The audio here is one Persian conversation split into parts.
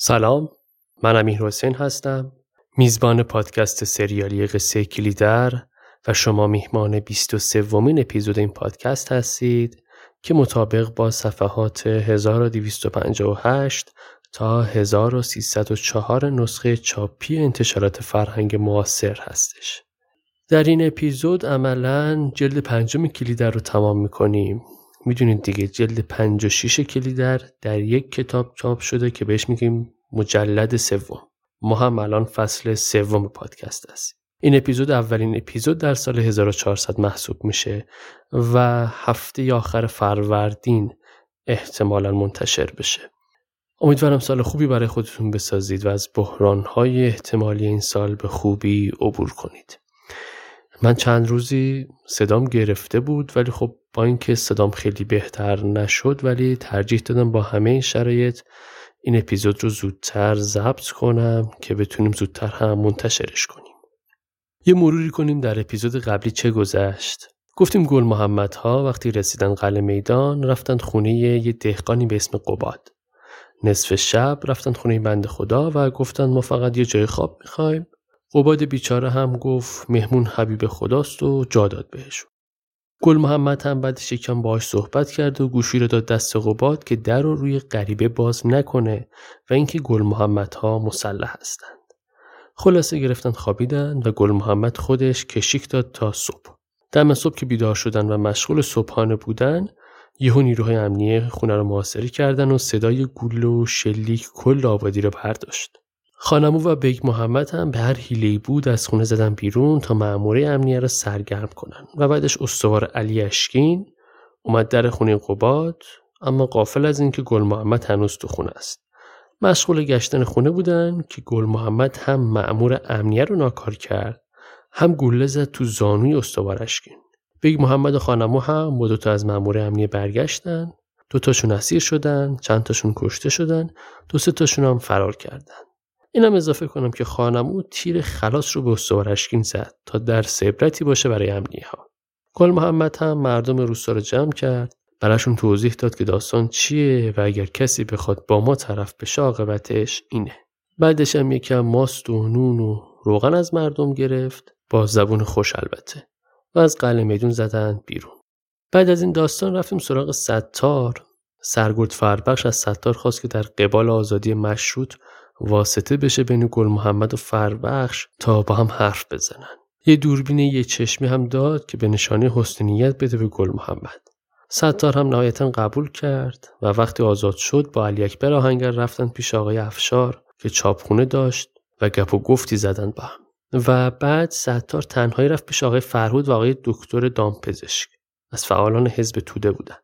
سلام من امیر حسین هستم میزبان پادکست سریالی قصه کلیدر و شما میهمان 23 ومین اپیزود این پادکست هستید که مطابق با صفحات 1258 تا 1304 نسخه چاپی انتشارات فرهنگ معاصر هستش. در این اپیزود عملا جلد پنجم کلیدر رو تمام می‌کنیم. می‌دونید دیگه جلد 56 کلیدر در یک کتاب چاپ شده که بهش میگیم مجلد سوم. ما هم الان فصل سوم پادکست هستیم. این اپیزود اولین اپیزود در سال 1400 محسوب میشه و هفته آخر فروردین احتمالا منتشر بشه. امیدوارم سال خوبی برای خودتون بسازید و از بحرانهای احتمالی این سال به خوبی عبور کنید. من چند روزی صدام گرفته بود ولی خب با اینکه صدام خیلی بهتر نشد ولی ترجیح دادم با همه این شرایط این اپیزود رو زودتر ضبط کنم که بتونیم زودتر هم منتشرش کنیم. یه مروری کنیم در اپیزود قبلی چه گذشت. گفتیم گل محمد ها وقتی رسیدن قلعه میدان رفتن خونه یه دهقانی به اسم قباد. نصف شب رفتن خونه بند خدا و گفتن ما فقط یه جای خواب می‌خوایم. قباد بیچاره هم گفت مهمون حبیب خداست و جا داد بهشون. گل محمد هم بعدش یکم باهاش صحبت کرد و گوشی رو داد دست قباد که در رو روی غریبه باز نکنه و اینکه گل محمد ها مسلح هستند. خلاصه گرفتن خوابیدن و گل محمد خودش کشیک داد تا صبح. دم صبح که بیدار شدن و مشغول صبحانه بودن یهو نیروهای امنیه خونه رو محاصره کردن و صدای گول و شلیک کل آبادی رو برداشت. خان عمو و بیگ محمد هم به هر حیله‌ای بود از خونه زدن بیرون تا مأموره امنیه را سرگرم کنن و بعدش استوار علی اشکین اومد در خونه قباد اما غافل از اینکه گل محمد هنوز تو خونه است. مشغول گشتن خونه بودن که گل محمد هم مأمور امنیه رو ناکار کرد هم گلوله زد تو زانوی استوار اشکین. بیگ محمد و خان عمو هم با دوتا از مأمور امنیه برگشتن دوتاشون اسیر شدن چند تاشون کشته شدن دو تاشون هم فرار کردن اینم اضافه کنم که خانمو تیر خلاص رو به استوار اشکین زد تا در عبرتی باشه برای امنیه ها گل محمد هم مردم روستا رو جمع کرد. براشون توضیح داد که داستان چیه و اگر کسی بخواد با ما طرف بشه عاقبتش اینه. بعدش هم یکم ماست و نون و روغن از مردم گرفت. با زبون خوش البته. و از قلعه میدون زدن بیرون. بعد از این داستان رفتیم سراغ ستار. سرگرد فربخش از ستار خواست که در قبال آزادی مشروط واسطه بشه بین گل محمد و فربخش تا با هم حرف بزنن. یه دوربین یه چشمی هم داد که به نشانه حسنیت بده به گل محمد. ستار هم نهایتا قبول کرد و وقتی آزاد شد با علی اکبر آهنگر رفتن پیش آقای افشار که چاپخونه داشت و گپ و گفتی زدن با هم. و بعد ستار تنهایی رفت پیش آقای فرهود و آقای دکتر دامپزشک. از فعالان حزب توده بودن.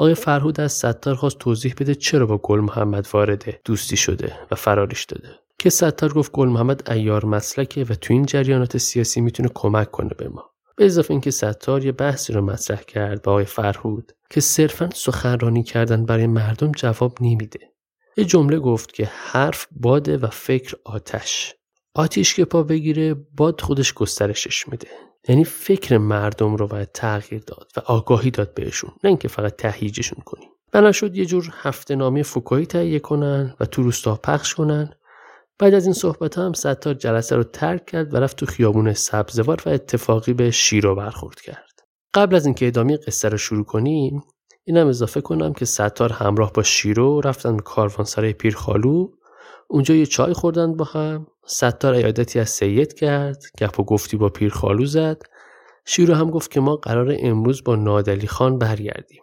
آقای فرهود از ستار خواست توضیح بده چرا با گل محمد وارد دوستی شده و فراریش داده. که ستار گفت گل محمد ایار مسلکه و تو این جریانات سیاسی می‌تونه کمک کنه به ما. به اضافه اینکه ستار یه بحثی رو مطرح کرد با آقای فرهود که صرفا سخنرانی کردن برای مردم جواب نمیده. یه جمله گفت که حرف باده و فکر آتش. آتیش که پا بگیره باد خودش گسترشش میده. یعنی فکر مردم رو باید تغییر داد و آگاهی داد بهشون نه اینکه فقط تهییجشون کنیم. بنا شد یه جور هفته نامه فکاهی تهیه کنن و تو روستا پخش کنن. بعد از این صحبت هم ستار جلسه رو ترک کرد و رفت تو خیابون سبزوار و اتفاقی به شیرو برخورد کرد. قبل از اینکه ادامه قصه رو شروع کنیم اینم اضافه کنم که ستار همراه با شیرو رفتن کاروانسرای پیرخالو اونجا یه چای خوردن با هم. ستار ایادتی از سید کرد گپ و گفتی با پیرخالو زد. شیرو هم گفت که ما قرار امروز با نادلی خان برگردیم.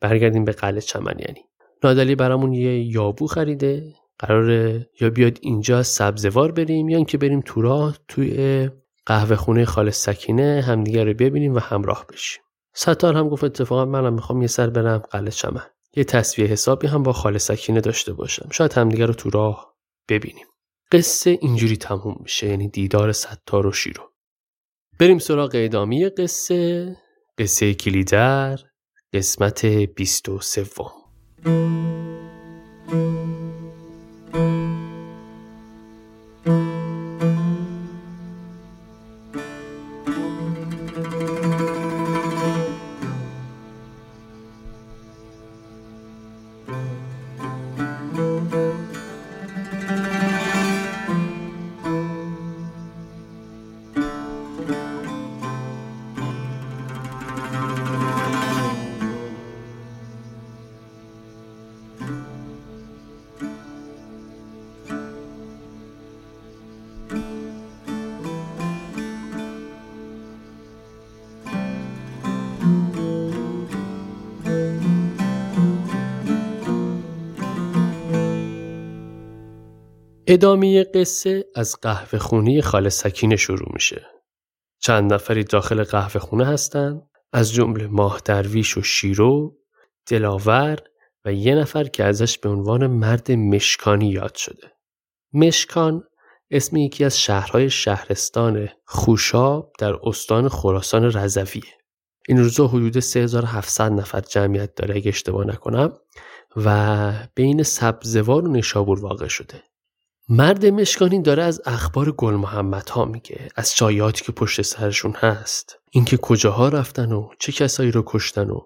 برگردیم به قلعه چمن یعنی. نادلی برامون یه یابو خریده. قراره یا بیاد اینجا سبزوار بریم یا اینکه بریم تو راه توی قهوه خونه خالص سکینه همدیگه رو ببینیم و همراه بشیم. ستار هم گفت اتفاقا منم می‌خوام یه سر برم قلعه چمن. یه تصویه حسابی هم با خاله سکینه داشته باشم. شاید همدیگه رو تو راه ببینیم. قصه اینجوری تموم میشه یعنی دیدار ستار و شیرو. بریم سراغ ادامه قصه قصه کلیدر قسمت 23 ادامه قصه از قهوه خونی خاله سکینه شروع میشه. چند نفری داخل قهوه خونه هستن از جمله ماه درویش و شیرو، دلاور و یه نفر که ازش به عنوان مرد مشکانی یاد شده. مشکان اسم یکی از شهرهای شهرستان خوشاب در استان خراسان رضویه. این روزا حدود 3700 نفر جمعیت داره اگه اشتباه نکنم و بین سبزوار و نشابور واقع شده. مرد مشکانی داره از اخبار گل محمد ها میگه از شایعاتی که پشت سرشون هست. اینکه کجاها رفتن و چه کسایی رو کشتن و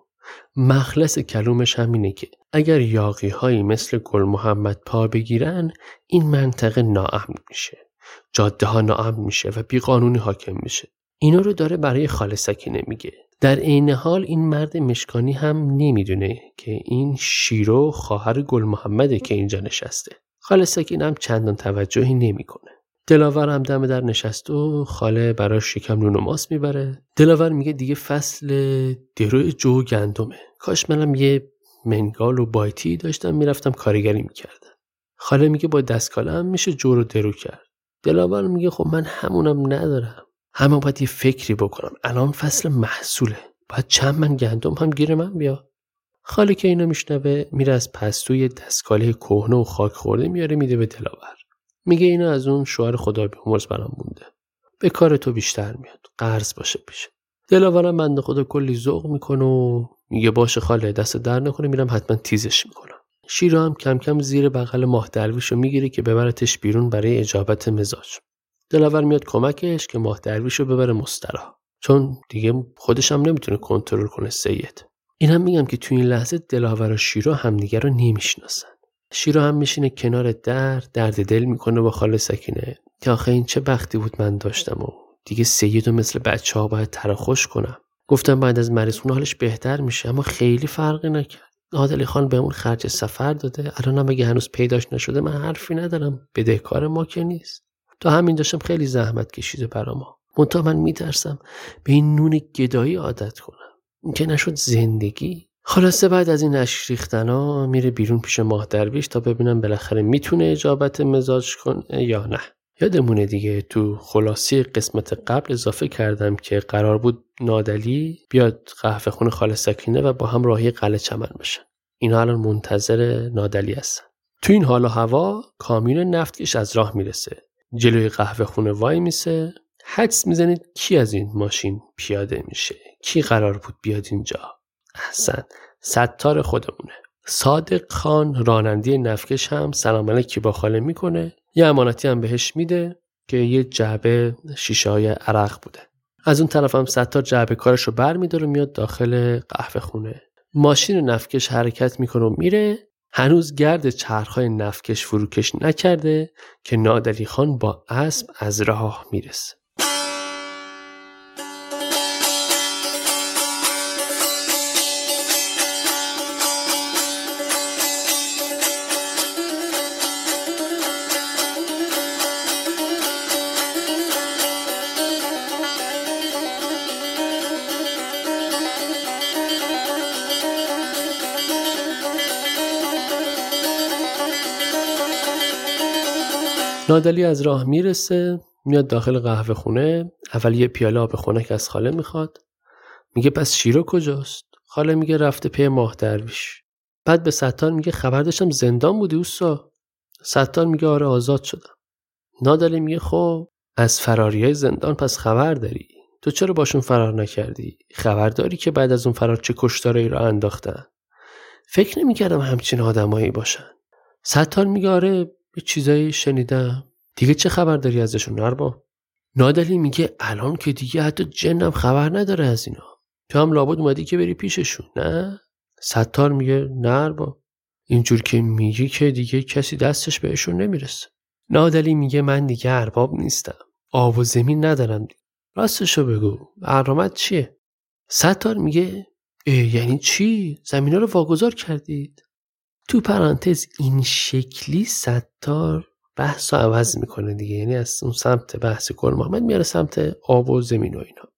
مخلص کلومش همینه که اگر یاقی هایی مثل گل محمد پا بگیرن این منطقه ناامن میشه. جاده ها ناامن میشه و بیقانونی حاکم میشه. اینا رو داره برای خالصکی نمیگه. در عین حال این مرد مشکانی هم نمی‌دونه که این شیرو خواهر گل محمده که اینجا نشسته. خاله هم چندان توجهی نمی‌کنه. دلاور هم دم در نشست و خاله براش شکم نون و ماست می‌بره. دلاور میگه دیگه فصل درو جو گندمه. کاش منم یه منگال و بایتی داشتم می‌رفتم کارگری می‌کردم. خاله میگه با دستکاله هم میشه جو رو درو کرد. دلاور میگه خب من همونم ندارم. همه باید یه فکری بکنم. الان فصل محصوله. باید چند من گندم هم گیر من بیا خاله که اینو میشنوه میره از پستوی دستکاله کهنه و خاک خورده میاره میده به دلاور میگه اینو از اون شوهر خدا بیامرز برام مونده. به کار تو بیشتر میاد. قرض باشه پیشه دلاورم بنده خدا کلی ذوق می‌کنه و میگه باشه خاله دست در نکنه میرم حتما تیزش می‌کنم. شیرا هم کم کم زیر بغل ماه درویشو می‌گیره که ببرتش بیرون برای اجابت مزاج. دلاور میاد کمکش که ماه درویشو ببره مستراح. چون دیگه خودش هم نمی‌تونه کنترل کنه سید. اینم میگم که تو این لحظه دلاور و شیرا همدیگه رو نمی‌شناسن. شیرا هم میشینه کنار در درد دل می‌کنه با خاله سکینه. که آخه این چه بختی بود من داشتم و دیگه سید و مثل بچه ها باید تراخوش کنم. گفتم بعد از مریضون حالش بهتر میشه اما خیلی فرقی نکرد. عادلی خان بهمون خرج سفر داده. الانم اگه هنوز پیداش نشده من حرفی ندارم. بدهکار ما که نیست. تا همین داشتم خیلی زحمت کشیده برا ما. منتها من میترسم به این نون گدایی عادت کنم. که نشد زندگی. خلاصه بعد از این اشک ریختنا میره بیرون پیش ماه درویش تا ببینم بالاخره می‌تونه اجابت مزاج کنه یا نه. یادمونه دیگه تو خلاصی قسمت قبل اضافه کردم که قرار بود نادلی بیاد قهوه خونه خاله سکینه و با هم راهی قلعه چمن بشن. اینا الان منتظر نادلی هستن. تو این حال و هوا کامیون نفتکش از راه می‌رسه. جلوی قهوه خونه وای میسه. حدس می‌زنید کی از این ماشین پیاده میشه؟ کی قرار بود بیاد اینجا؟ احسن ستار خودمونه. صادق خان راننده نفکش هم سلام علیکی با خاله می‌کنه. یه امانتی هم بهش میده که یه جعبه شیشه های عرق بوده. از اون طرف هم ستار جعبه کارش رو بر میداره میاد داخل قهوه خونه. ماشین نفکش حرکت می‌کنه و میره. هنوز گرد چرخهای نفکش فروکش نکرده که نادلی خان با اسب از راه می‌رسه. نادلی از راه می‌رسه میاد داخل قهوه خونه اول یه پیاله آب خنک از خاله می‌خواد میگه پس شیرو کجاست؟ خاله میگه رفته پی ماه درویش. بعد به ستار میگه خبر داشتم زندان بودی اوسا ستار میگه آره آزاد شدم. نادلی میگه خب از فراری های زندان پس خبر داری. تو چرا باشون فرار نکردی؟ خبر داری که بعد از اون فرار چه کشتارایی را انداختن؟ فکر نمی‌کردم همچین آدمایی باشن. ستار میگه آره یه چیزایی شنیدم. دیگه چه خبر داری ازشون نربا؟ نادلی میگه الان که دیگه حتی جنم خبر نداره از اینا. تو هم لابد اومدی که بری پیششون نه؟ ستار میگه نربا اینجور که میگی که دیگه کسی دستش بهشون نمی‌رسه. نادلی میگه من دیگه ارباب نیستم. آب و زمین ندارم. راستشو بگو. برنامت چیه؟ ستار میگه یعنی چی؟ زمینا رو واگذار کردید. تو پرانتز این شکلی ستار بحث رو عوض می‌کنه دیگه. یعنی از اون سمت بحث کل محمد میاره سمت آب و زمین و اینا.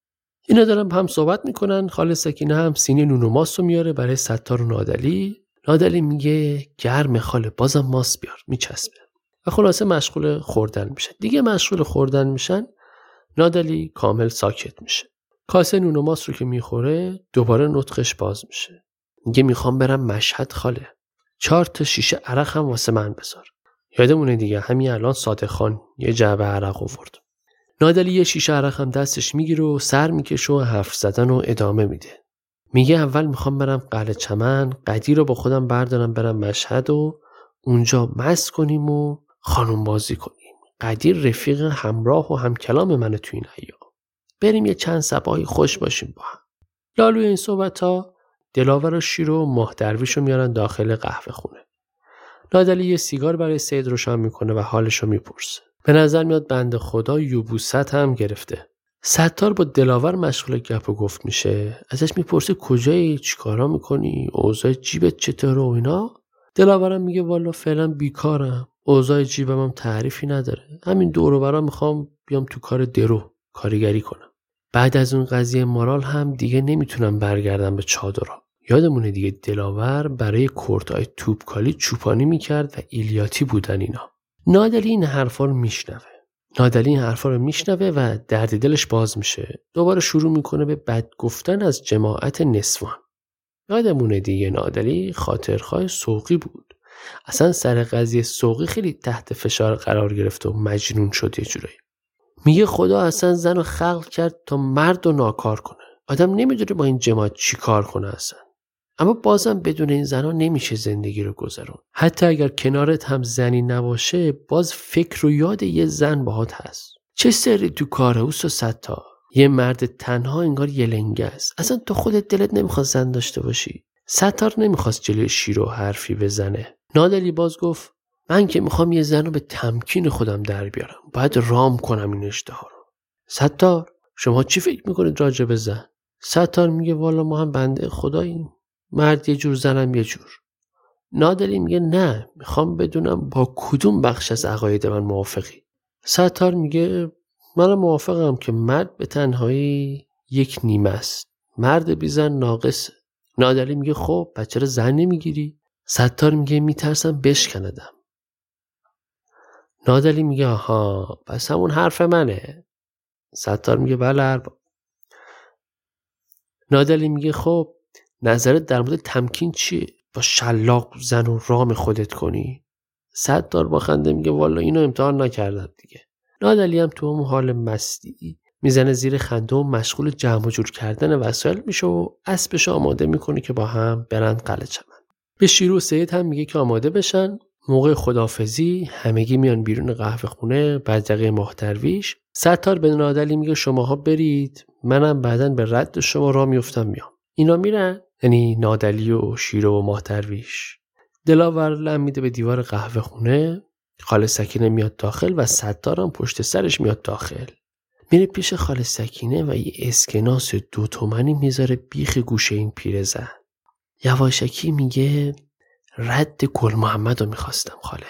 اینا دارن هم صحبت می‌کنن. خاله سکینه هم سینه نون و ماست رو میاره برای ستار و نادلی. نادلی میگه گرم خاله بازم ماست بیار میچسبه. و خلاصه مشغول خوردن میشه. دیگه مشغول خوردن میشن نادلی کامل ساکت میشه. کاسه نون و ماست رو که می‌خوره دوباره نطقش باز میشه. میگه می‌خوام برم مشهد خاله. چهار تا شیشه عرق هم واسه من بذار. یادمونه دیگه همین الان صادق خان یه جعبه عرق آورد. نادلی یه شیشه عرق هم دستش می‌گیره و سر می‌کشه و حرف زدن و ادامه میده. میگه اول می‌خوام برم قلعه چمن قدی رو با خودم بردارم برم مشهد و اونجا مس کنیم و خانم بازی کنیم. قدیر رفیق همراه و همکلام منه تو این ایام بریم یه چند سبایی خوش باشیم با هم. لالوی این صحبت ها دلاور و شیر و ماه درویش رو میارن داخل قهوه خونه. نادلی یه سیگار برای سید روشن می‌کنه و حالش رو می‌پرسه. به نظر میاد بند خدا یوبوست هم گرفته. ستار با دلاور مشغول گپ و گفت میشه. ازش می‌پرسه کجایی؟ چیکارا می‌کنی؟ اوضاع جیبت چطوره و اینا؟ دلاورم میگه والا فعلا بیکارم. اوضاع جیبم هم تعریفی نداره. همین دور برا می‌خوام بیام تو کار درو. کارگری کنم. بعد از اون قضیه مارال هم دیگه نمی‌تونم برگردم به چادرها. یادمونه دیگه دلاور برای کورتای توپکالی چوپانی می‌کرد و ایلیاتی بودن اینا. نادلی این حرفا رو میشنوه. نادلی این حرفا رو میشنوه و درد دلش باز میشه. دوباره شروع می‌کنه به بد گفتن از جماعت نسوان. یادمونه دیگه نادلی خاطرخواه سوقی بود. اصلا سر قضیه سوقی خیلی تحت فشار قرار گرفت و مجنون شد یه جورایی. میگه خدا اصلا زن رو خلق کرد تا مرد و ناکار کنه. آدم نمی‌دونه با این جماعت چی کار کنه اصلا. اما بازم بدون این زنها نمیشه زندگی رو گذرون. حتی اگر کنارت هم زنی نباشه باز فکر و یاد یه زن باهات هست. چه سری تو کار و ستا یه مرد تنها انگار یه لنگه است. اصلا تو خودت دلت نمی‌خواد زن داشته باشی. ستار نمی‌خواست جلوی شیر و حرفی بزنه. نادلی باز گفت من که می‌خوام یه زن رو به تمکین خودم در بیارم. باید رام کنم این اشتها رو. ستار شما چی فکر می‌کنید راجع به زن؟ ستار میگه والا ما هم بنده خداییم. مرد یه جور زنم یه جور. نادلی میگه نه می‌خوام بدونم با کدوم بخش از عقاید من موافقی. ستار میگه من موافقم که مرد به تنهایی یک نیمه است. مرد بی زن ناقصه نادلی میگه خب بچه زن نمی‌گیری؟ ستار میگه میترسم بشکندم. نادلی میگه آها پس همون حرف منه. ستار میگه بله نادلی میگه خب نظرت در مورد تمکین چیه با شلاق زن و رام خودت کنی؟ ستار با خنده میگه والا اینو امتحان نکردم دیگه. نادلی هم تو اون حال مستی می‌زنه زیر خنده و مشغول جمع و جور کردن وسایل میشه و اسبش آماده می‌کنه که با هم برن قلعه چمن. به شیرو سید هم میگه که آماده بشن. موقع خدافزی همگی میان بیرون قهوه خونه بعد محترویش ستار به نادلی میگه شماها برید. منم بعدا به رد شما را میفتم میام. اینا میرن؟ یعنی نادلی و شیرو و ماهترویش دلاور لم میده به دیوار قهوه خونه. خاله سکینه میاد داخل و ستارم پشت سرش میاد داخل. میره پیش خاله سکینه و یه اسکناس دو تومنی می‌ذاره بیخ گوشه این پیرزن. یواشکی میگه رد گل محمد رو می‌خواستم خاله.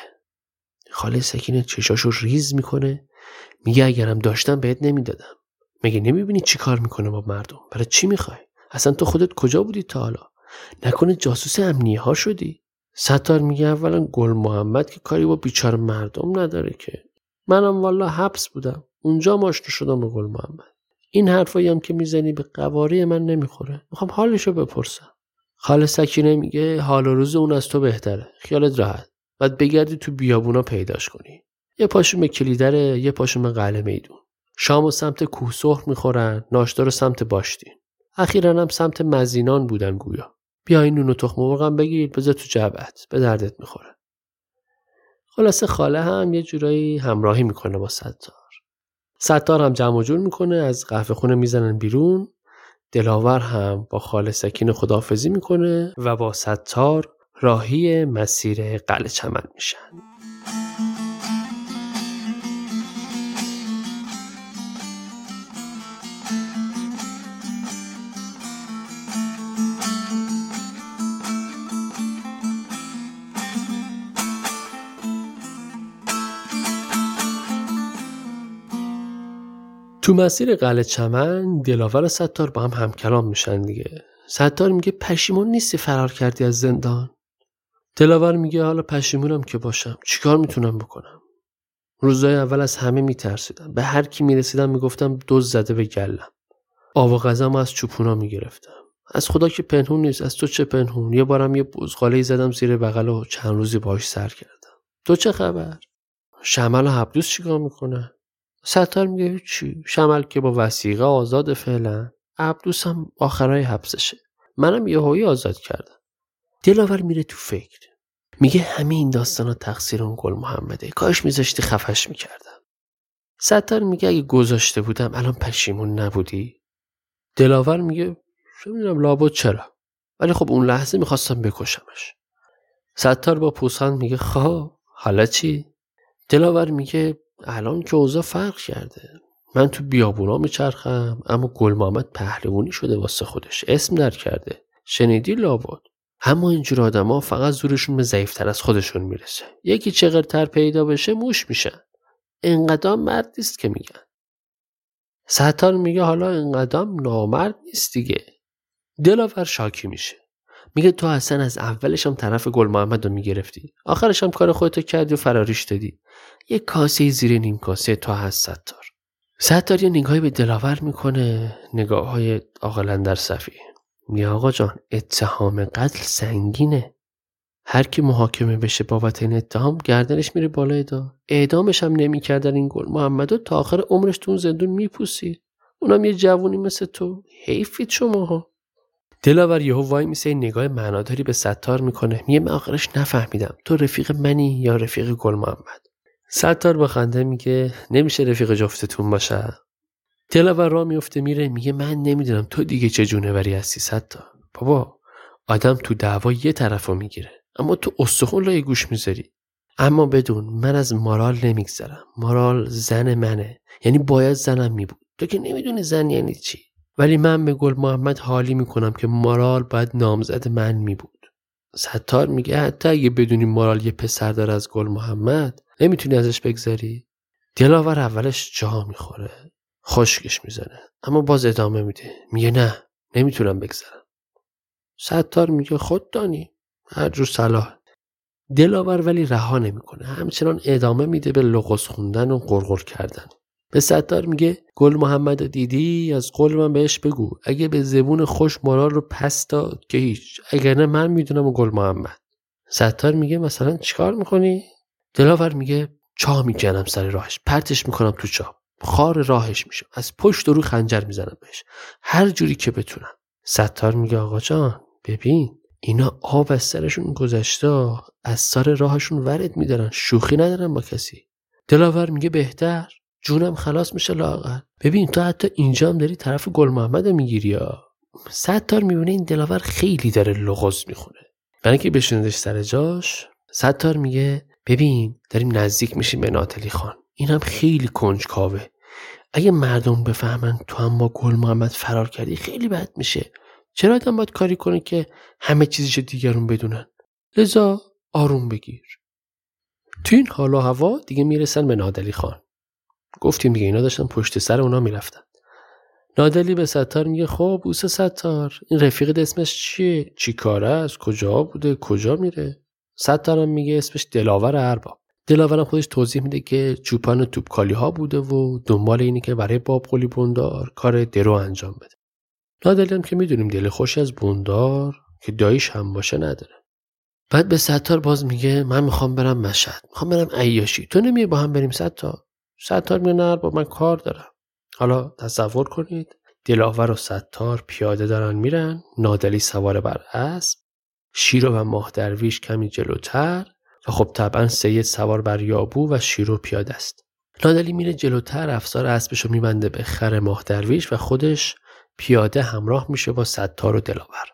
خاله سکینه چشاشو ریز می‌کنه. میگه اگرم داشتم بهت نمی‌دادم. مگه نمی‌بینی چی کار می‌کنه با مردم؟ برای چی می‌خوای؟ اصلا تو خودت کجا بودی تا حالا؟ نکنه جاسوس امنیه ها شدی؟ ستار میگه اولا گل محمد که کاری با بیچار مردم نداره که. منم والا حبس بودم. اونجا ماشنا شدم به گل محمد. این حرفایی هم که می‌زنی به قواری من نمی‌خوره. می‌خوام حالشو بپرسم. خاله سکینه میگه حال و روز اون از تو بهتره. خیالت راحت. بعد بگردی تو بیابونا پیداش کنی. یه پاشون به کلیدره یه پاشون به قلعه میدون. شام و سمت کوه سرخ می‌خورن ناشتا رو سمت باشتین اخیرا هم سمت مزینان بودن گویا. بیا این نون و تخم مرغم بگیر بذار تو جبهت به دردت می‌خوره. خلاصه خاله هم یه جورایی همراهی می‌کنه با ستار. ستار هم جمع جور می‌کنه از قهوه خونه می‌زنن بیرون. دلاور هم با خاله سکین خدافزی می‌کنه و با ستار راهی مسیر قلعه چمن میشن. تو مسیر قلعه چمن دلاور و ستار با هم همکلام میشن دیگه. ستار میگه پشیمون نیستی فرار کردی از زندان؟ دلاور میگه حالا پشیمونم که باشم. چیکار می‌تونم بکنم؟ روزای اول از همه میترسیدم. به هر کی می‌رسیدم می‌گفتم دوز زده به گلم. آب و از چوپونا می‌گرفتم. از خدا که پنهون نیست. از تو چه پنهون؟ یه بارم یه بزغاله زدم زیر بغل و چند روزی باش سر کردم. تو چه خبر؟ شمل و حبدوس چیکار می‌کنه؟ ستار میگه چی شمل که با وسیقه آزاد فعلا عبدوس هم آخرای حبسشه. منم یهویی آزاد کردم. دلاور میره تو فکر. میگه همه این داستان تقصیر اون گل محمده. کاش میذاشتی خفش می‌کردم. ستار میگه اگه گذاشته بودم الان پشیمون نبودی؟ دلاور میگه چه می‌دونم لابد چرا. ولی خب اون لحظه می‌خواستم بکشمش. ستار با پوسان میگه خواه حالا چی؟ دلاور میگه الان که اوضاع فرق کرده. من تو بیابونا میچرخم اما گل محمد پهلوونی شده واسه خودش. اسم در کرده شنیدی لابد؟ اما اینجور آدما فقط زورشون به ضعیفتر از خودشون می‌رسه. یکی چغرتر پیدا بشه موش میشن. انقدام مرد نیست که میگن. ستار میگه حالا انقدام نامرد نیست دیگه. دلاور شاکی میشه. میگه تو اصلا از اولش هم طرف گل محمد رو می‌گرفتی. آخرش هم کار خودتو کردی و فراریش دادی. یه کاسه زیر نیم کاسه تو هست ستار. ستار یه نگاهی به دلاور می‌کنه نگاه های در صفی. میگه آقا جان اتهام قتل سنگینه. هر کی محاکمه بشه بابت این اتهام گردنش میره بالای دا اعدامش هم نمی‌کردن این گل محمدو تا آخر عمرش تو زندون میپوسید اونم یه جوونی مثل تو. حیفید شماها. دلاور یهو وای میسه نگاه معناداری به ستار می‌کنه. میگه من آخرش نفهمیدم. تو رفیق منی یا رفیق گل محمد؟ ستار با خنده میگه نمیشه رفیق جفتتون باشه. دلاور را میفته میره میگه من نمی‌دونم تو دیگه چه جونوری هستی ستار. بابا آدم تو دعوا یه طرف رو می‌گیره اما تو استخون لای گوش می‌ذاری. اما بدون من از مارال نمیگذرم. مارال زن منه. یعنی باید زنم میبود. تو که نمی‌دونی زن یعنی چی؟ ولی من به گل محمد حالی می‌کنم که مارال باید نامزد من میبود. ستار میگه حتی اگه بدونی مارال یه پسر داره از گل محمد نمی‌تونی ازش بگذری؟ دلاور اولش جا می‌خوره خشکش می‌زنه اما باز ادامه میده. میگه نه نمی‌تونم بگذرم. ستار میگه خود دانی هر جور صلاح. دلاور ولی رها نمی‌کنه همچنان ادامه میده به لغز خوندن و قرقر کردن. به ستار میگه گل محمد دیدی؟ از قول من بهش بگو اگه به زبون خوش مارال رو پس داد که هیچ اگر نه من می‌دونم و گل محمد. ستار میگه مثلا چیکار می‌کنی؟ دلاور میگه چاه می‌کنم سر راهش پرتش می‌کنم تو چاه خار راهش میشم از پشت و رو خنجر می‌زنم بهش هر جوری که بتونم. ستار میگه آقا جان ببین اینا آب از سرشون گذشته از سر راهشون ورد میدارن شوخی ندارن با کسی. دلاور میگه بهتر؟ جونم خلاص میشه لاغر ببین تو حتی اینجا هم داری طرف گل محمد می‌گیری یا ستار می‌بینه این دلاور خیلی داره لغز می‌خونه. برای که بشوندش سر جاش ستار میگه ببین داریم نزدیک میشیم به ناتلی خان. این هم خیلی کنجکاوه. اگه مردم بفهمن تو هم با گل محمد فرار کردی خیلی بد میشه. چرا آدم باید کاری کنه که همه چیزش دیگرون بدونن؟ لذا آروم بگیر. تو این حال و هوا دیگه می‌رسن به نادلی خان. گفتیم دیگه اینا داشتن پشت سر اونا می‌رفتن. نادلی به ستار میگه خب بوسه ستار این رفیق اسمش چیه؟ چی کاره است؟ کجا بوده؟ کجا میره؟ ستارم میگه اسمش دلاور ارباب. دلاورم خودش توضیح میده که چوپان توپکالی ها بوده و دنبال اینی که برای باب قلی بوندار کار درو انجام بده. نادلی هم که می‌دونیم دل خوش از بوندار که دایش هم باشه نداره. بعد به ستار باز میگه من می‌خوام برم مشهد. می‌خوام برم عیاشی. تو نمیه با هم بریم ستار؟ ستار میگه نه با من کار دارم حالا تصور کنید دلاور و ستار پیاده دارن میرن نادلی سوار بر اسب شیرو و ماه درویش کمی جلوتر و خب طبعا سید سوار بر یابو و شیرو پیاده است. نادلی میره جلوتر افسار اسبشو میبنده به خر ماه درویش و خودش پیاده همراه میشه با ستار و دلاور.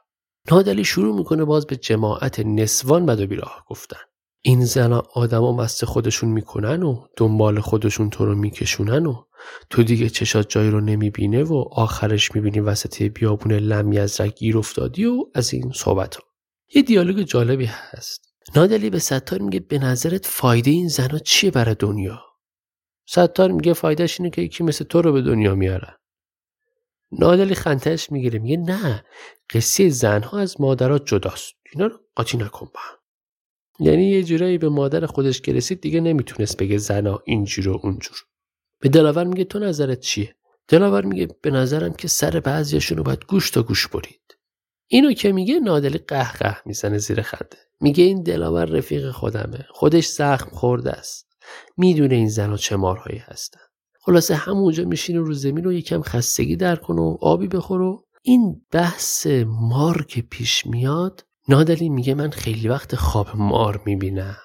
نادلی شروع می‌کنه باز به جماعت نسوان بد و بیراه گفتن. این زنا آدما مست خودشون می‌کنن و دنبال خودشون تو رو میکشونن و تو دیگه چشات جایی رو نمی‌بینه و آخرش می‌بینی وسط بیابون لمی از گیر افتادی و از این صحبت ها. یه دیالوگ جالبی هست. نادلی به ستار میگه به نظرت فایده این زنا چیه برای دنیا؟ ستار میگه فایدهش اینه که یکی مثل تو رو به دنیا میاره نادلی خنتش می‌گیره میگه نه قصه زنها از مادرات جداست. اینا رو قاطی نکن با یعنی یه جورایی به مادر خودش که رسید دیگه نمی‌تونست بگه زنا اینجور و اونجور. به دلاور میگه تو نظرت چیه؟ دلاور میگه به نظرم که سر بعضیاشون رو باید گوش تا گوش برید. اینو که میگه نادلی قهقه می‌زنه زیر خنده. میگه این دلاور رفیق خودمه. خودش زخم خورده است. می‌دونه این زن چه مارهایی هستن. خلاصه همونجا میشینه رو زمین و یکم خستگی در کن و آبی بخور و این بحث مار که پیش میاد نادلی میگه من خیلی وقت خواب مار می‌بینم.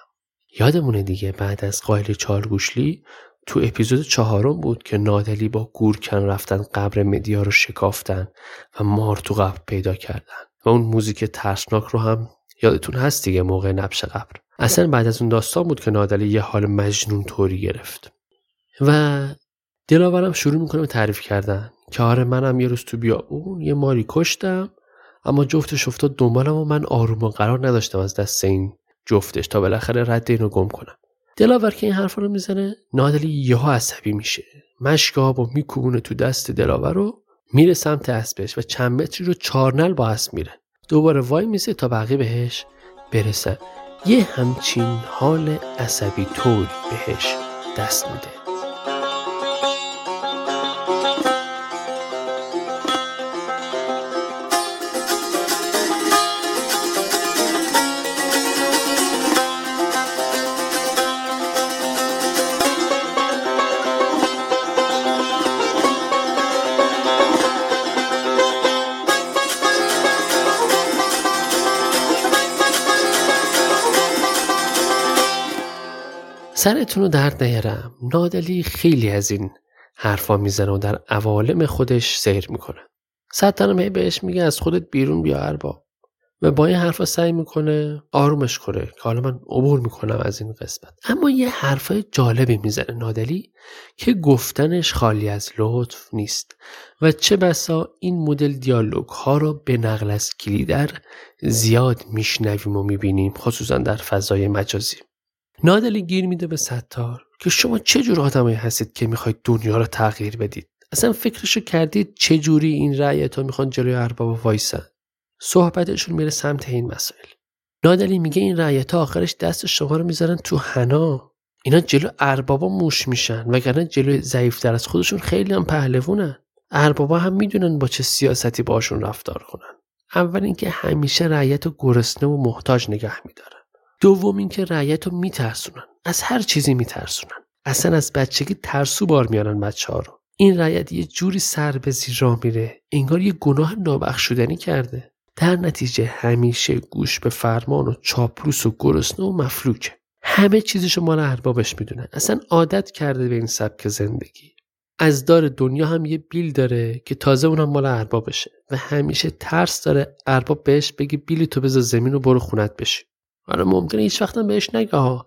یادمونه دیگه بعد از قایل چارگوشلی تو اپیزود چهارم بود که نادلی با گورکن رفتن قبر مدیا رو شکافتن و مار تو قبر پیدا کردن. و اون موزیک ترسناک رو هم یادتون هست دیگه موقع نبش قبر. اصلا بعد از اون داستان بود که نادلی یه حال مجنون طوری گرفت. و دلاورم شروع می‌کنه به تعریف کردن که آره منم یه روز تو بیا اون یه ماری کشتم اما جفتش افتاد دنبالم و من آروم و قرار نداشتم از دست این جفتش تا بالاخره رد اینو گم کنم. دلاور که این حرفا رو می‌زنه نادلی یهو عصبی میشه. مشک آب و میکوبونه تو دست دلاور رو میره سمت اسبش و چند متری رو چارنل با اسب میره. دوباره وای میسه تا بقیه بهش برسن یه همچین حال عصبی طور بهش دست میده. سرتون رو درد نیارم. نادلی خیلی از این حرفا می‌زنه و در عوالم خودش سیر می‌کنه. ستنم هی بهش میگه از خودت بیرون بیا ارباب. و با این حرفا سعی می‌کنه آرومش کنه که حالا من عبور می‌کنم از این قسمت. اما یه حرفای جالبی می‌زنه نادلی که گفتنش خالی از لطف نیست. و چه بسا این مدل دیالوگ ها رو به نقل از کلیدر زیاد میشنویم و می‌بینیم خصوصا در فضای مجازی. نادلی گیر میده به ستار که شما چه جور آدمایی هستید که می‌خواید دنیا رو تغییر بدید؟ اصلا فکرشو کردید چه جوری این رأی ها می‌خوان جلوی ارباب وایسن؟ صحبتشون میره سمت این مسائل. نادلی میگه این رعیت ها آخرش دست شما رو می‌ذارن تو حنا. اینا جلو اربابا موش میشن وگرنه جلو ضعیفتر از خودشون خیلی هم پهلوونن اربابا هم می‌دونن با چه سیاستی باشون رفتار کنن. اول اینکه همیشه رعیت و گرسنه و محتاج نگه میدارن. دوم اینکه رعیت رو میترسونن. از هر چیزی میترسونن. اصلا از بچگی ترسو بار میارن بچه ها رو. این رعیت یه جوری سر به زیر را میره. انگار یه گناه نابخشودنی کرده. در نتیجه همیشه گوش به فرمان و چاپلوس و گرسنه و مفلوکه. همه چیزشو مال اربابش می‌دونن. اصلا عادت کرده به این سبک زندگی. از دار دنیا هم یه بیل داره که تازه اونم مال اربابشه و همیشه ترس داره ارباب بهش بگه بیلی تو بذار زمین و برو خونت بشی آره ممکنه هیچ وقتم بهش نگه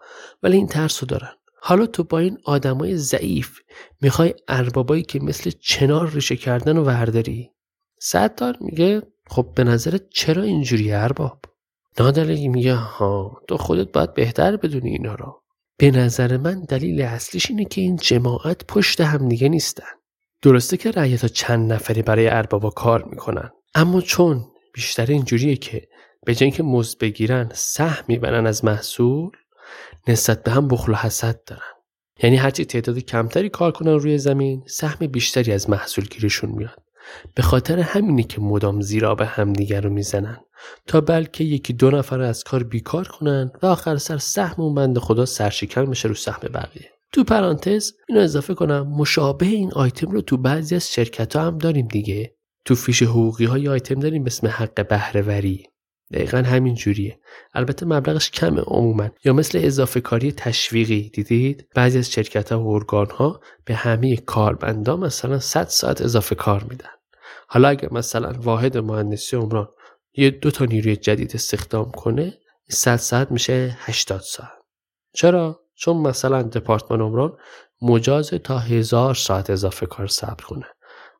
ولی این ترسو دارن. حالا تو با این آدمای ضعیف می‌خوای اربابایی که مثل چنار ریشه کردن و ورداری؟ ستار میگه خب به نظرت چرا اینجوری ارباب؟ نادلی میگه ها تو خودت باید بهتر بدونی اینا رو. به نظر من دلیل اصلیش اینه که این جماعت پشت هم دیگه نیستن. درسته که رعیت چند نفری برای اربابا کار می‌کنن اما چون بیشتر اینجوریه که به جای اینکه مزد بگیرن سهم می‌برن از محصول نسبت به هم بخل و حسد دارن. یعنی هرچی تعداد کمتری کار کنن روی زمین سهم بیشتری از محصول گیرشون میاد. به خاطر همینی که مدام زیرا به همدیگر رو می‌زنن. تا بلکه یکی دو نفر از کار بیکار کنن و آخر سر سهم اون بند خدا سرشکن بشه رو سهم بقیه. تو پرانتز اینو اضافه کنم مشابه این آیتم رو تو بعضی از شرکت ها هم داریم دیگه. تو فیش حقوقی های آیتم داریم به اسم حق بهرهوری. دقیقا همین جوریه. البته مبلغش کمه عموما. یا مثل اضافه کاری تشویقی دیدید؟ بعضی از شرکت ها و ارگان ها به همه کارمندا مثلا 100 ساعت اضافه کار میدن. حالا اگر مثلا واحد مهندسی عمران یه دو تا نیروی جدید استخدام کنه 100 ساعت میشه 80 ساعت. چرا؟ چون مثلا دپارتمان عمران مجاز تا هزار ساعت اضافه کار صبر کنه.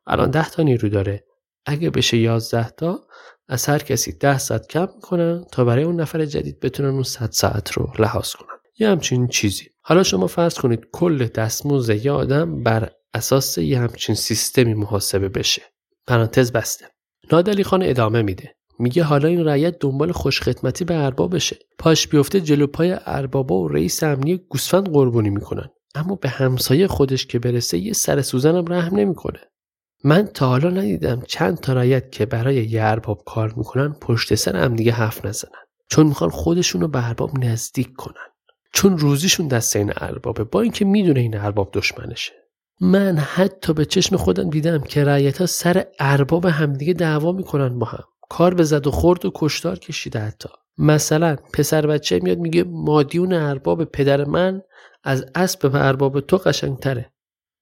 الان 10 تا نیرو داره. اگه بشه 11 تا از هر کسی ده ساعت کم می‌کنن تا برای اون نفر جدید بتونن اون 100 ساعت رو لحاظ کنن. یه همچین چیزی. حالا شما فرض کنید کل دستمزد یه آدم بر اساس یه همچین سیستمی محاسبه بشه. پرانتز بسته. نادلی خان ادامه میده. میگه حالا این رعیت دنبال خوشخدمتی به اربابشه پاش بیفته جلو پای اربابا و رئیس امنی گوسفند قربونی می‌کنن. اما به همسایه خودش که برسه یه سر سوزنم رحم نمی‌کنه. من تا حالا ندیدم چند تا رعیت که برای یه ارباب کار می‌کنن پشت سر هم دیگه حرف نزنن. چون می‌خوان خودشون رو به ارباب نزدیک کنن. چون روزیشون دست این اربابه. با اینکه می‌دونه این ارباب دشمنشه. من حتی به چشم خودم دیدم که رعیت ها سر ارباب همدیگه دعوا می‌کنن با هم. کار به زد و خورد و کشتار کشیده حتی. مثلا پسر بچه میاد میگه مادیون ارباب پدر من از اسب به ارباب تو قشنگتره.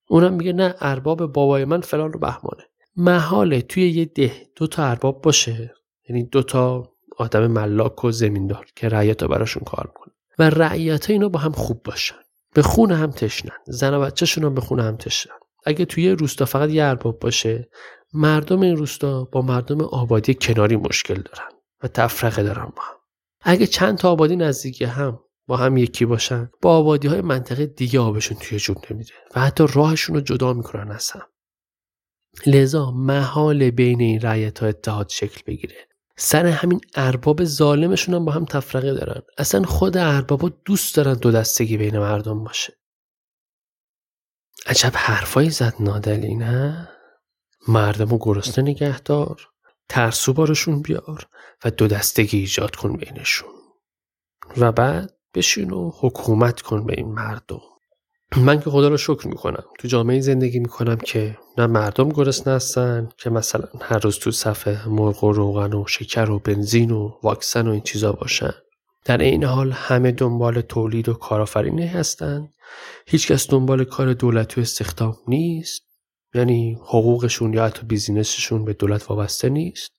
اونم میگه نه ارباب بابای من فلان رو بهمانه. محاله توی یه ده دو تا ارباب باشه. یعنی دو تا آدم ملاک و زمیندار که رعیت براشون کار می‌کنه. و رعیت اینا با هم خوب باشن. به خون هم تشنن. زن و بچهشون هم به خون هم تشنن. اگه توی روستا فقط یه ارباب باشه مردم این روستا با مردم آبادی کناری مشکل دارن و تفرقه دارن با هم. اگه چند تا آبادی نزدیکی هم با هم یکی باشن. با آبادی های منطقه دیگه آبشون توی جوب نمیده و حتی راهشون رو جدا می‌کنن از هم. لذا محال بین این رعیت ها اتحاد شکل بگیره. سر همین ارباب ظالمشون هم با هم تفرقه دارن. اصلا خود اربابا دوست دارن دو دستگی بین مردم باشه. عجب حرفایی زد نادلی نه مردم و گرسنه نگهدار ترسو بارشون بیار و دو دستگی ایجاد کن بینشون. و بعد؟ بشین و حکومت کن به این مردم. من که خدا رو شکر می‌کنم. تو جامعه زندگی می‌کنم که نه مردم گرسنه هستن که مثلا هر روز تو صفحه مرغ و روغن و شکر و بنزین و واکسن و این چیزا باشن. در این حال همه دنبال تولید و کارآفرینی هستن. هیچکس دنبال کار دولتی و استخدام نیست. یعنی حقوقشون یا حتی بیزینسشون به دولت وابسته نیست.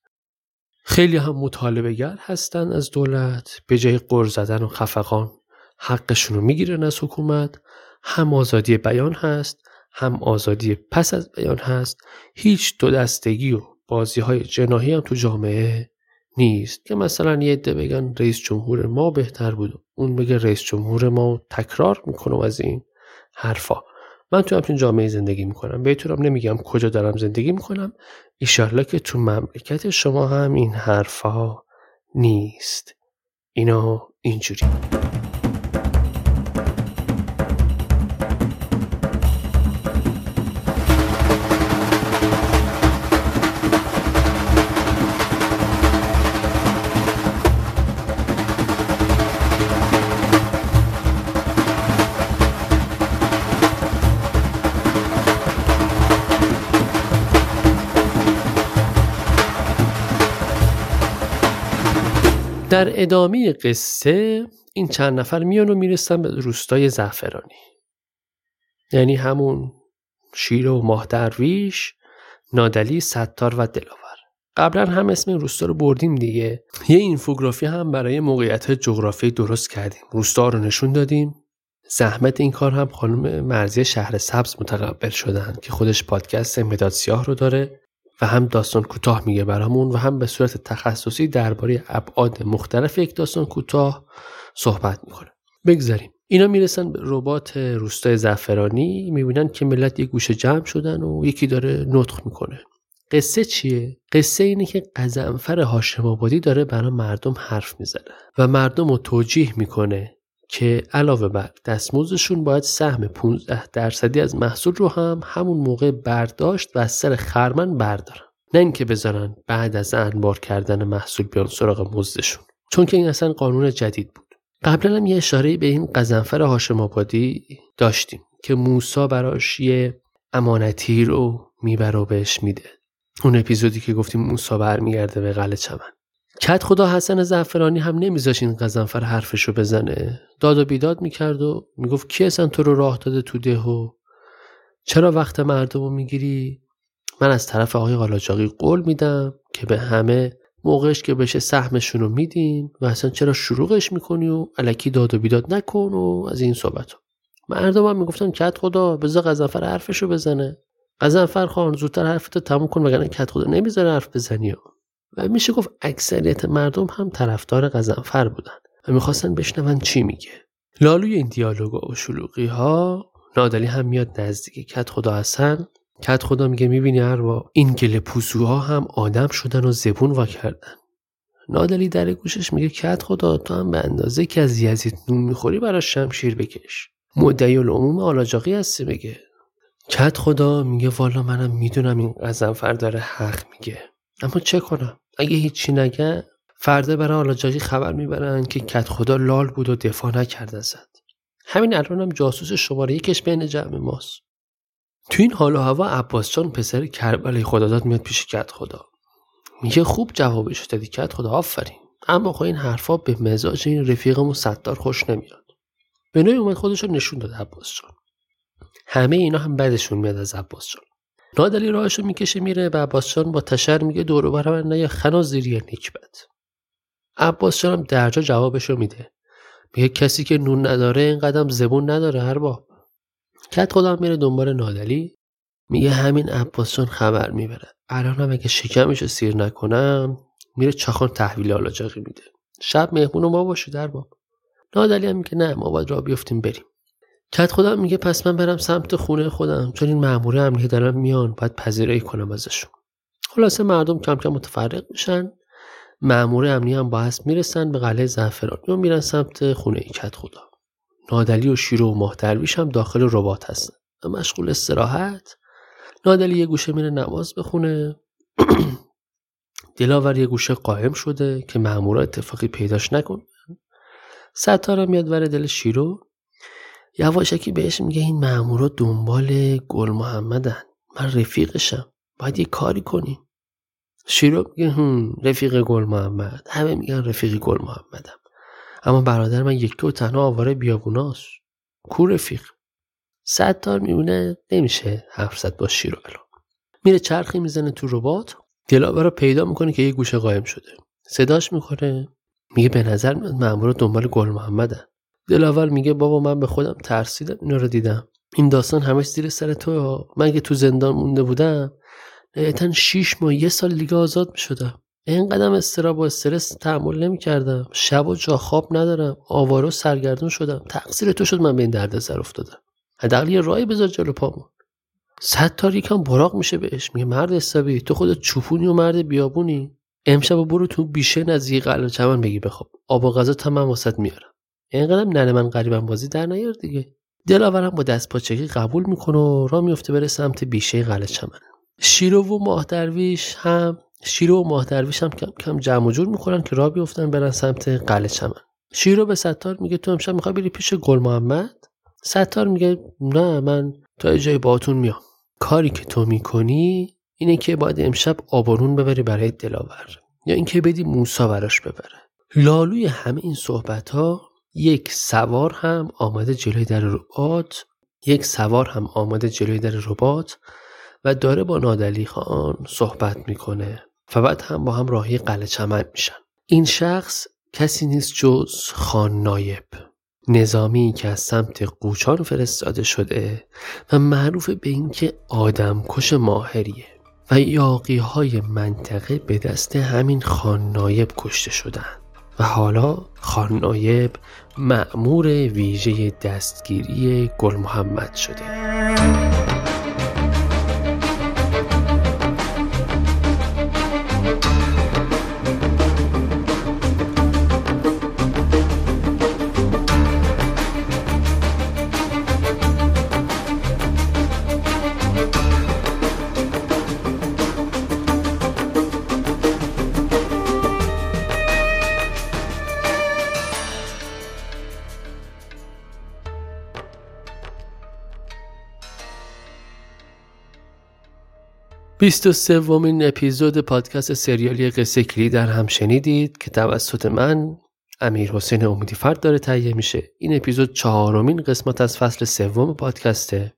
خیلی هم مطالبه گر هستن از دولت. به جای قر زدن و خفقان حقشون رو می‌گیرن از حکومت. هم آزادی بیان هست هم آزادی پس از بیان هست. هیچ دو دستگی و بازی های جناهی هم تو جامعه نیست. که مثلا یه عده بگن رئیس جمهور ما بهتر بود اون بگه رئیس جمهور ما تکرار می‌کنم از این حرفا. من تو همچین جامعه زندگی می‌کنم. بهتونم نمیگم کجا دارم زندگی می‌کنم. ایشالله که تو مملکت شما هم این حرفا نیست. اینا اینجوری. در ادامه قصه این چند نفر میان و می‌رسن به روستای زعفرانی. یعنی همون شیر و ماه درویش نادلی ستار و دلاور. قبلا هم اسم این روستا رو بردیم دیگه. یه اینفوگرافی هم برای موقعیت جغرافی درست کردیم. روستا رو نشون دادیم. زحمت این کار هم خانم مرزی شهر سبز متقبل شدن که خودش پادکست مداد سیاه رو داره. و هم داستان کوتاه میگه برامون و هم به صورت تخصصی درباره ابعاد مختلف یک داستان کوتاه صحبت می‌کنه. بگذاریم. اینا می‌رسن به ربات روستای زعفرانی. می‌بینن که ملت یه گوشه جمع شدن و یکی داره نطخ می‌کنه. قصه چیه؟ قصه اینه که قزنفر هاشم آبادی داره برای مردم حرف می‌زنه و مردم رو توجیه می‌کنه که علاوه بر دستمزدشون باید سهم 15 درصدی از محصول رو هم همون موقع برداشت و از سر خرمن بردارن. نه اینکه بذارن بعد از انبار کردن محصول بیان سراغ مزدشون. چون که این اصلا قانون جدید بود. قبلا هم یه اشاره به این قزنفر هاشم آبادی داشتیم که موسا براش یه امانتی رو می‌بره و بهش میده. اون اپیزودی که گفتیم موسا برمیگرده به قلعه چمن. کت خدا حسن زعفرانی هم نمیذاش این قزنفر حرفشو بزنه. داد و بیداد می‌کرد و می‌گفت کی اصلا تو رو راه داده تو ده و چرا وقت مردم می‌گیری؟ من از طرف آقای قالاچاقی قول میدم که به همه موقعش که بشه سهمشون رو میدیم و اصلا چرا شروعش می‌کنی و علکی داد و بیداد نکن و از این صحبت ها. مردم هم می‌گفتن کت خدا بذار قزنفر حرفشو بزنه. قزنفر خان زودتر حرفتو تموم کن وگرنه کت خدا نمی‌ذاره حرف بزنی و میشه گفت اکثریت مردم هم طرفدار قزنفر بودن و می‌خواستن بشنون چی میگه. لالوی این دیالوگا و شلوغی ها نادلی هم میاد نزدیک کت خدا هستن کت خدا میگه می‌بینی اروا این گله پوسوها هم آدم شدن و زبون وا کردن. نادلی در گوشش میگه کت خدا تو هم به اندازه که از یزید نون می‌خوری برای شمشیر بکش. مدعی العموم آلاجاقی هستی بگه کت خدا میگه والا منم می‌دونم این قزنفر داره حق میگه. اما چه کنم؟ اگه هیچی نگه فردا برای آلاجاقی خبر می‌برن که کت خدا لال بود و دفاع نکرده زد همین الانم جاسوس شماره یکش بین جمع ماست. تو این حال و هوا عباس جان پسر کربلای خداداد میاد پیش کت خدا میگه خوب جوابش دادی کت خدا آفرین. اما خب این حرفا به مزاج این رفیقمون ستار خوش نمیاد. به نوعی اومد خودش رو نشون داد عباس جان. همه اینا هم بعدشون میاد از عباس جان. نادلی راهشو می‌کشه میره به عباس جان با تشر میگه دورو برم نه یا خنا زیری نکبت عباس جانم درجا جوابشو میده. میگه کسی که نون نداره این قدم زبون نداره هر با کت خودم میره دنبال نادلی. میگه همین عباس جان خبر می‌بره. الانم اگه شکمش سیر نکنم میره چاخان تحویل آلاجاقی میده. شب مهمون ما باشه در باب نادلی هم میگه نه ما باید را بیفتیم بریم. کت خودم میگه پس من برم سمت خونه خودم چون این ماموره امنیتی دارن میان باید پذیرایی کنم ازشون. خلاصه مردم کم کم متفرق میشن مامور امنی هم با می‌رسن به قلعه زعفرانی و میرن سمت خونه کت خدا. نادلی و شیرو و ماه هم داخل ربات هستن. مشغول استراحت نادلی یه گوشه میره نماز بخونه. دلاور یه گوشه قائم شده که مامورا اتفاقی پیداش نکنه ستاره میاد ور دل شیرو. یواشکی بهش میگه این مامورا دنبال گل محمدن. من رفیقشم. باید یه کاری کنی شیرو میگه هم رفیق گل محمد. همه میگن رفیق گل محمدم. اما برادر من یکی و تنها آواره بیابوناست. کو رفیق؟ ستار میمونه نمیشه حرف با شیرو الان میره چرخی می‌زنه تو ربات. دلاور رو پیدا می‌کنه که یه گوشه قایم شده. صداش می‌کنه میگه به نظر میاد مامورا دنبال گل محمدن. دلاور میگه بابا من به خودم ترسیدم اینا رو دیدم. این داستان همش زیر سر تو من که تو زندان مونده بودم نهایتا شیش ماه یه سال دیگه آزاد می‌شدم. این قدم استراب و استرس تحمل نمی کردم شب و جا خواب ندارم. آوارو سرگردون شدم. تقصیر تو شد من به این درد سر افتادم. حداقل یه راهی بذار جلو پامون. صد یکم براق میشه بهش. میگه مرد حسابی تو خودت چوپونی و مرد بیابونی. امشب برو تو بیشه نزدیک قلعه چمن بگی بخواب. آب و غذا تمام واسط میارم. اینقدر ننه من قریبم بازی در نیار دیگه. دلاورم با دست پاچگی قبول می‌کنه و راه میفته بره سمت بیشه قلعه چمن. شیرو و ماه درویش هم شیرو و ماه درویش هم کم کم جمع جور می‌کنن که راه بیفتن برن سمت قلعه چمن. شیرو به ستار میگه تو امشب می‌خوای بری پیش گل محمد؟ ستار میگه نه من تا جای باتون میام. کاری که تو می‌کنی اینه که باید امشب آبانون ببری برای دلاور یا اینکه بدی موسا براش ببره. لالوی همه این صحبت ها یک سوار هم آمده جلوی در ربات یک سوار هم آمده جلوی در ربات و داره با نادلی خان صحبت می‌کنه و بعد هم با هم راهی قلعه چمن میشن. این شخص کسی نیست جز خان نایب نظامی که از سمت قوچان فرستاده شده و معروف به اینکه کش ماهریه و یاقی های منطقه به دست همین خان نایب کشته شدن و حالا خان نایب معمور ویژه دستگیری گل محمد شده. بیست و سومین اپیزود پادکست سریالی قصه کلی در هم شنیدید که توسط من امیر حسین امیدی فرد داره تهیه میشه. این اپیزود چهارمین قسمت از فصل سوم پادکسته.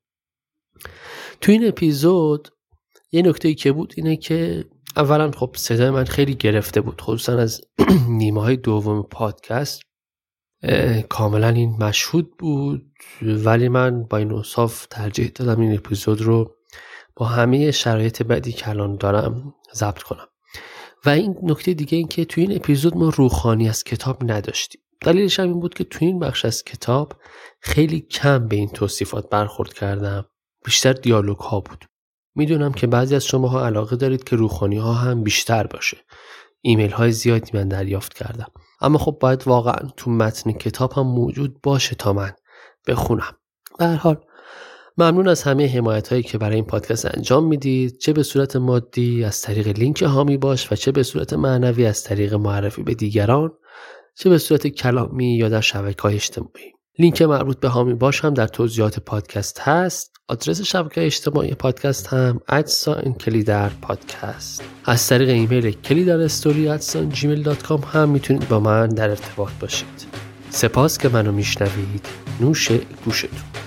تو این اپیزود یه نکته که بود اینه که اولا خب صدای من خیلی گرفته بود خصوصا از نیمه های دوم پادکست. کاملا این مشهود بود ولی من با این اصاف ترجیح دادم این اپیزود رو با همه شرایط بعدی که الان دارم ضبط کنم. و این نکته دیگه این که توی این اپیزود ما روخانی از کتاب نداشتیم. دلیلش هم این بود که تو این بخش از کتاب خیلی کم به این توصیفات برخورد کردم. بیشتر دیالوگ ها بود. می‌دونم که بعضی از شماها علاقه دارید که روخانی ها هم بیشتر باشه. ایمیل های زیادی من دریافت کردم. اما خب باید واقعا تو متن کتاب هم موجود باشه تا من بخونم. به هر حال ممنون از همه حمایت هایی که برای این پادکست انجام می‌دید. چه به صورت مادی از طریق لینک هامی باش و چه به صورت معنوی از طریق معرفی به دیگران چه به صورت کلامی یا در شبکه های اجتماعی. لینک مربوط به هامی باش هم در توضیحات پادکست هست. آدرس شبکه اجتماعی پادکست هم at sign kelidar podcast از طریق ایمیل kelidar story at sign gmail dot com می‌تونید با من در ارتباط باشید. سپاس که منو میشنوید. نوش گوشتون.